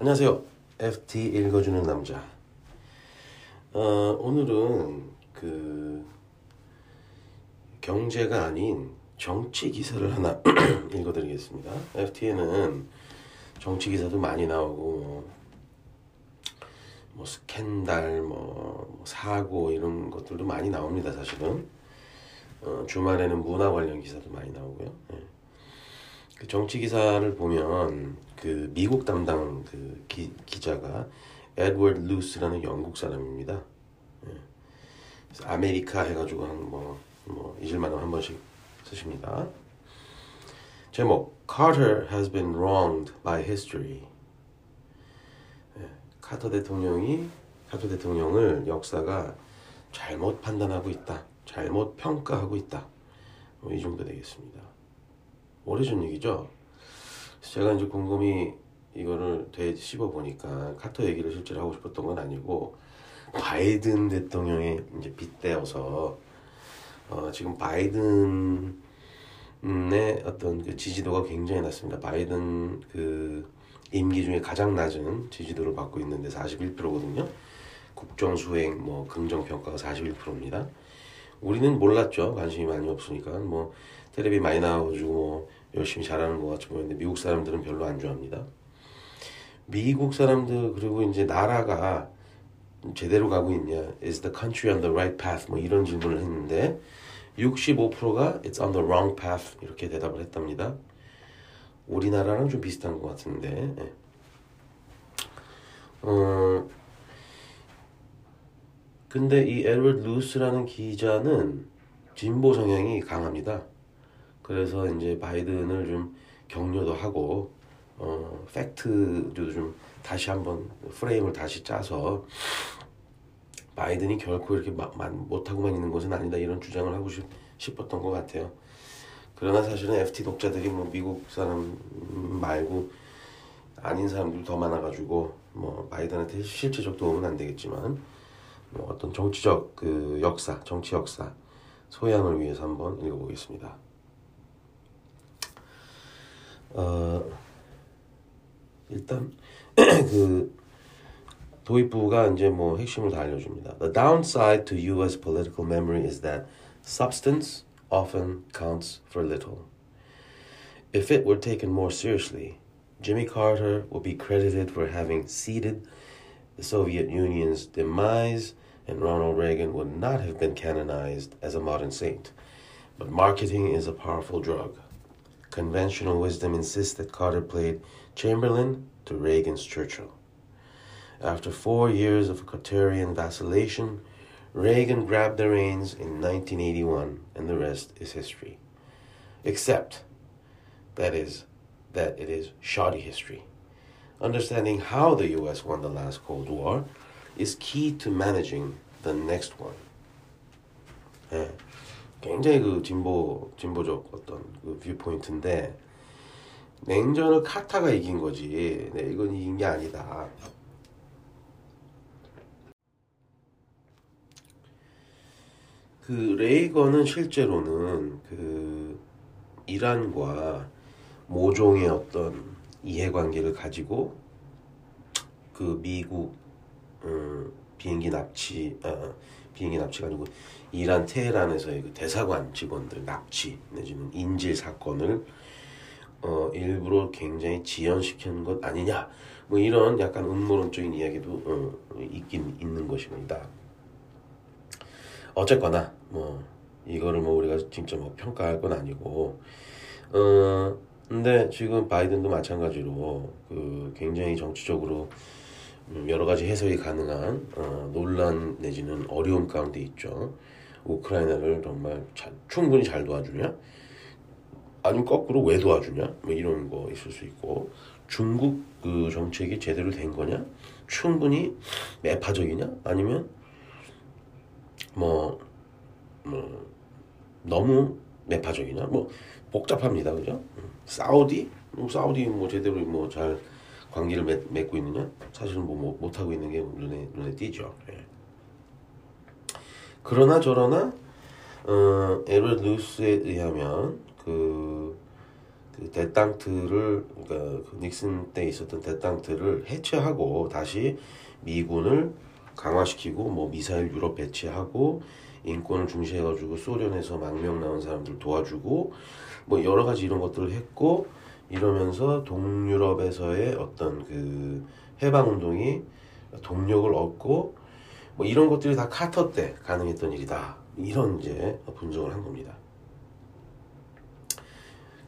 안녕하세요. FT 읽어주는 남자. 어, 오늘은 그 경제가 아닌 정치 기사를 하나 읽어드리겠습니다. FT에는 정치 기사도 많이 나오고 뭐, 뭐 스캔들, 뭐 사고 이런 것들도 많이 나옵니다. 사실은 어, 주말에는 문화 관련 기사도 많이 나오고요. 예. 그 정치 기사를 보면 그 미국 담당 그 기, 기자가 에드워드 루스라는 영국 사람입니다. 예. 아메리카 해가지고 한뭐뭐 잊을만한 한 번씩 쓰십니다. 제목 Carter has been wronged by history. 예. 카터 대통령이 카터 대통령을 역사가 잘못 판단하고 있다, 잘못 평가하고 있다. 뭐 이 정도 되겠습니다. 오래전 얘기죠. 제가 이제 곰곰이 이거를 되 씹어 보니까 카터 얘기를 실제로 하고 싶었던 건 아니고 바이든 대통령의 이제 빗대어서 어, 지금 바이든의 어떤 그 지지도가 굉장히 낮습니다. 바이든 그 임기 중에 가장 낮은 지지도를 받고 있는데 41%거든요. 국정 수행 뭐 긍정 평가가 41%입니다. 우리는 몰랐죠. 관심이 많이 없으니까 뭐 텔레비 많이 나와가지고 뭐 열심히 잘하는 것 같이 보였는데 미국 사람들은 별로 안 좋아합니다. 미국 사람들 그리고 이제 나라가 제대로 가고 있냐? Is the country on the right path? 뭐 이런 질문을 했는데 65%가 It's on the wrong path 이렇게 대답을 했답니다. 우리나라랑 좀 비슷한 것 같은데. 예. 어 근데 이 에드워드 루스라는 기자는 진보 성향이 강합니다. 그래서 이제 바이든을 좀 격려도 하고 어, 팩트도 좀 다시 한번 프레임을 다시 짜서 바이든이 결코 이렇게 마, 마, 못하고만 있는 것은 아니다 이런 주장을 하고 싶, 싶었던 것 같아요. 그러나 사실은 FT 독자들이 뭐 미국 사람 말고 아닌 사람들 더 많아가지고 뭐 바이든한테 실제적 도움은 안 되겠지만 뭐 어떤 정치적 그 역사, 정치 역사 소양을 위해서 한번 읽어보겠습니다. 어, 일단 그 도입부가 이제 뭐 핵심을 다 알려줍니다. The downside to U.S. political memory is that substance often counts for little. If it were taken more seriously, Jimmy Carter would be credited for having seeded the Soviet Union's demise, and Ronald Reagan would not have been canonized as a modern saint. But marketing is a powerful drug. Conventional wisdom insists that Carter played Chamberlain to Reagan's Churchill. After four years of Carterian vacillation, Reagan grabbed the reins in 1981, and the rest is history. Except, that is, that it is shoddy history. Understanding how the U.S. won the last Cold War is key to managing the next one. 예, 굉장히 그 진보 진보적 어떤 그 뷰포인트인데 냉전을 카타가 이긴 거지. 네, 이건 이긴 게 아니다. 그 레이건은 실제로는 그 이란과 모종의 어떤 이해관계를 가지고 그 미국 음, 비행기 납치 아, 비행기 납치가 아니고 이란 테헤란에서의 그 대사관 직원들 납치 내지는 인질 사건을 어, 일부러 굉장히 지연시키는 것 아니냐 뭐 이런 약간 음모론적인 이야기도 어, 있긴 있는 것입니다. 어쨌거나 뭐 이거를 뭐 우리가 진짜 뭐 평가할 건 아니고 어 근데 지금 바이든도 마찬가지로 그 굉장히 정치적으로 여러 가지 해석이 가능한 어, 논란 내지는 어려움 가운데 있죠. 우크라이나를 정말 자, 충분히 잘 도와주냐? 아니면 거꾸로 왜 도와주냐? 뭐 이런 거 있을 수 있고 중국 그 정책이 제대로 된 거냐? 충분히 매파적이냐? 아니면 뭐, 뭐 너무 매파적이냐? 뭐 복잡합니다, 그죠? 사우디, 뭐 사우디 뭐 제대로 뭐 잘 관계를 맺, 맺고 있느냐? 사실은 뭐 못 하고 있는 게 눈에 눈에 띄죠. 예. 그러나 저러나 어, 에르 루스에 의하면 그, 그그 대땅트를 그러니까 그 닉슨 때 있었던 대땅트를 해체하고 다시 미군을 강화시키고 뭐 미사일 유럽 배치하고 인권을 중시해가지고 소련에서 망명 나온 사람들 도와주고 뭐 여러 가지 이런 것들을 했고 이러면서 동유럽에서의 어떤 그 해방 운동이 동력을 얻고 뭐 이런 것들이 다 카터 때 가능했던 일이다 이런 이제 분석을 한 겁니다.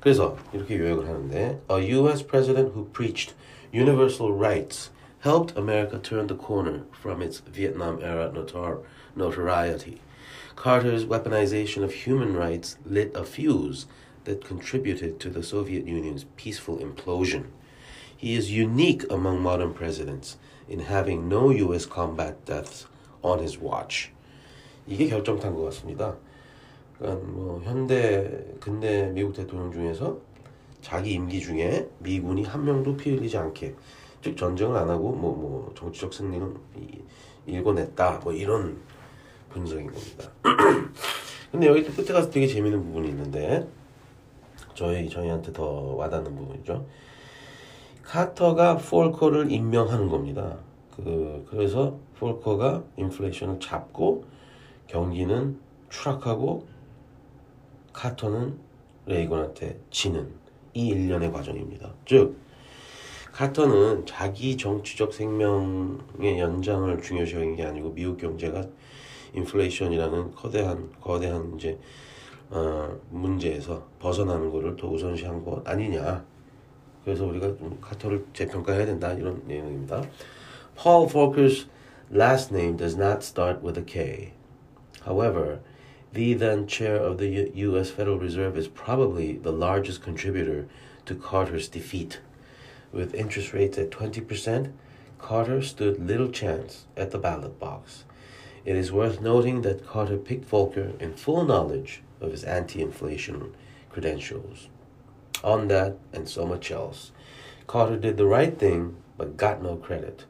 그래서 이렇게 요약을 하는데 A U.S. president who preached universal rights helped America turn the corner from its Vietnam era notor- notoriety. Carter's weaponization of human rights lit a fuse that contributed to the Soviet Union's peaceful implosion. He is unique among modern presidents in having no U.S. combat deaths on his watch. 이게 결정탄 것 같습니다. 그러니까 뭐 현대 근대 미국 대통령 중에서 자기 임기 중에 미군이 한 명도 피 흘리지 않게 즉 전쟁을 안 하고 뭐뭐 정치적 승리는 일궈냈다 뭐 이런 분석인 겁니다. 근데 여기 또 끝에 가서 되게 재밌는 부분이 있는데 저희 저희한테 더 와닿는 부분이죠. 카터가 폴커를 임명하는 겁니다. 그 그래서 폴커가 인플레이션을 잡고 경기는 추락하고 카터는 레이건한테 지는 이 일련의 과정입니다. 즉 카터는 자기 정치적 생명의 연장을 중요시 여긴 게 아니고 미국 경제가 인플레이션이라는 거대한 거대한 이제 어, 문제에서 벗어나는 것을 더 우선시한 것 아니냐. 그래서 우리가 좀 카터를 재평가해야 된다 이런 내용입니다. Paul Volcker's last name does not start with a K. However, the then chair of the U- U.S. Federal Reserve is probably the largest contributor to Carter's defeat. With interest rates at 20%, Carter stood little chance at the ballot box. It is worth noting that Carter picked Volcker in full knowledge of his anti inflation credentials. On that and so much else, Carter did the right thing but got no credit.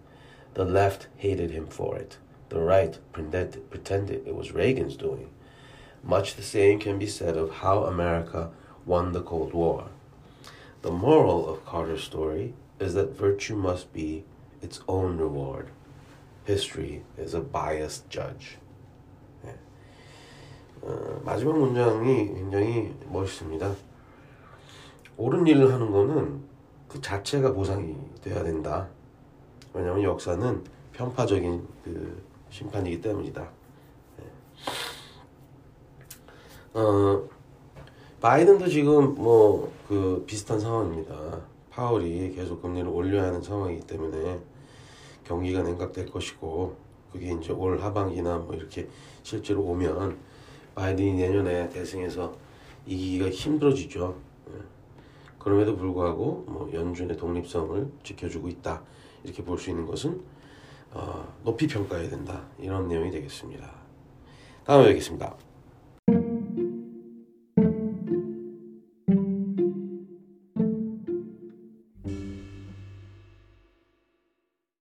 The left hated him for it. The right pretended, pretended it was Reagan's doing. Much the same can be said of how America won the Cold War. The moral of Carter's story is that virtue must be its own reward. History is a biased judge. 네. 어, 마지막 문장이 굉장히 멋있습니다. 옳은 일을 하는 거는 그 자체가 보상이 돼야 된다. 왜냐하면 역사는 편파적인 그 심판이기 때문이다. 네. 어, 바이든도 지금 뭐 그 비슷한 상황입니다. 파월이 계속 금리를 올려야 하는 상황이기 때문에 경기가 냉각될 것이고 그게 이제 올 하반기나 뭐 이렇게 실제로 오면 바이든이 내년에 대승해서 이기기가 힘들어지죠. 예. 그럼에도 불구하고 뭐 연준의 독립성을 지켜주고 있다 이렇게 볼 수 있는 것은 어, 높이 평가해야 된다 이런 내용이 되겠습니다. 다음에 뵙겠습니다.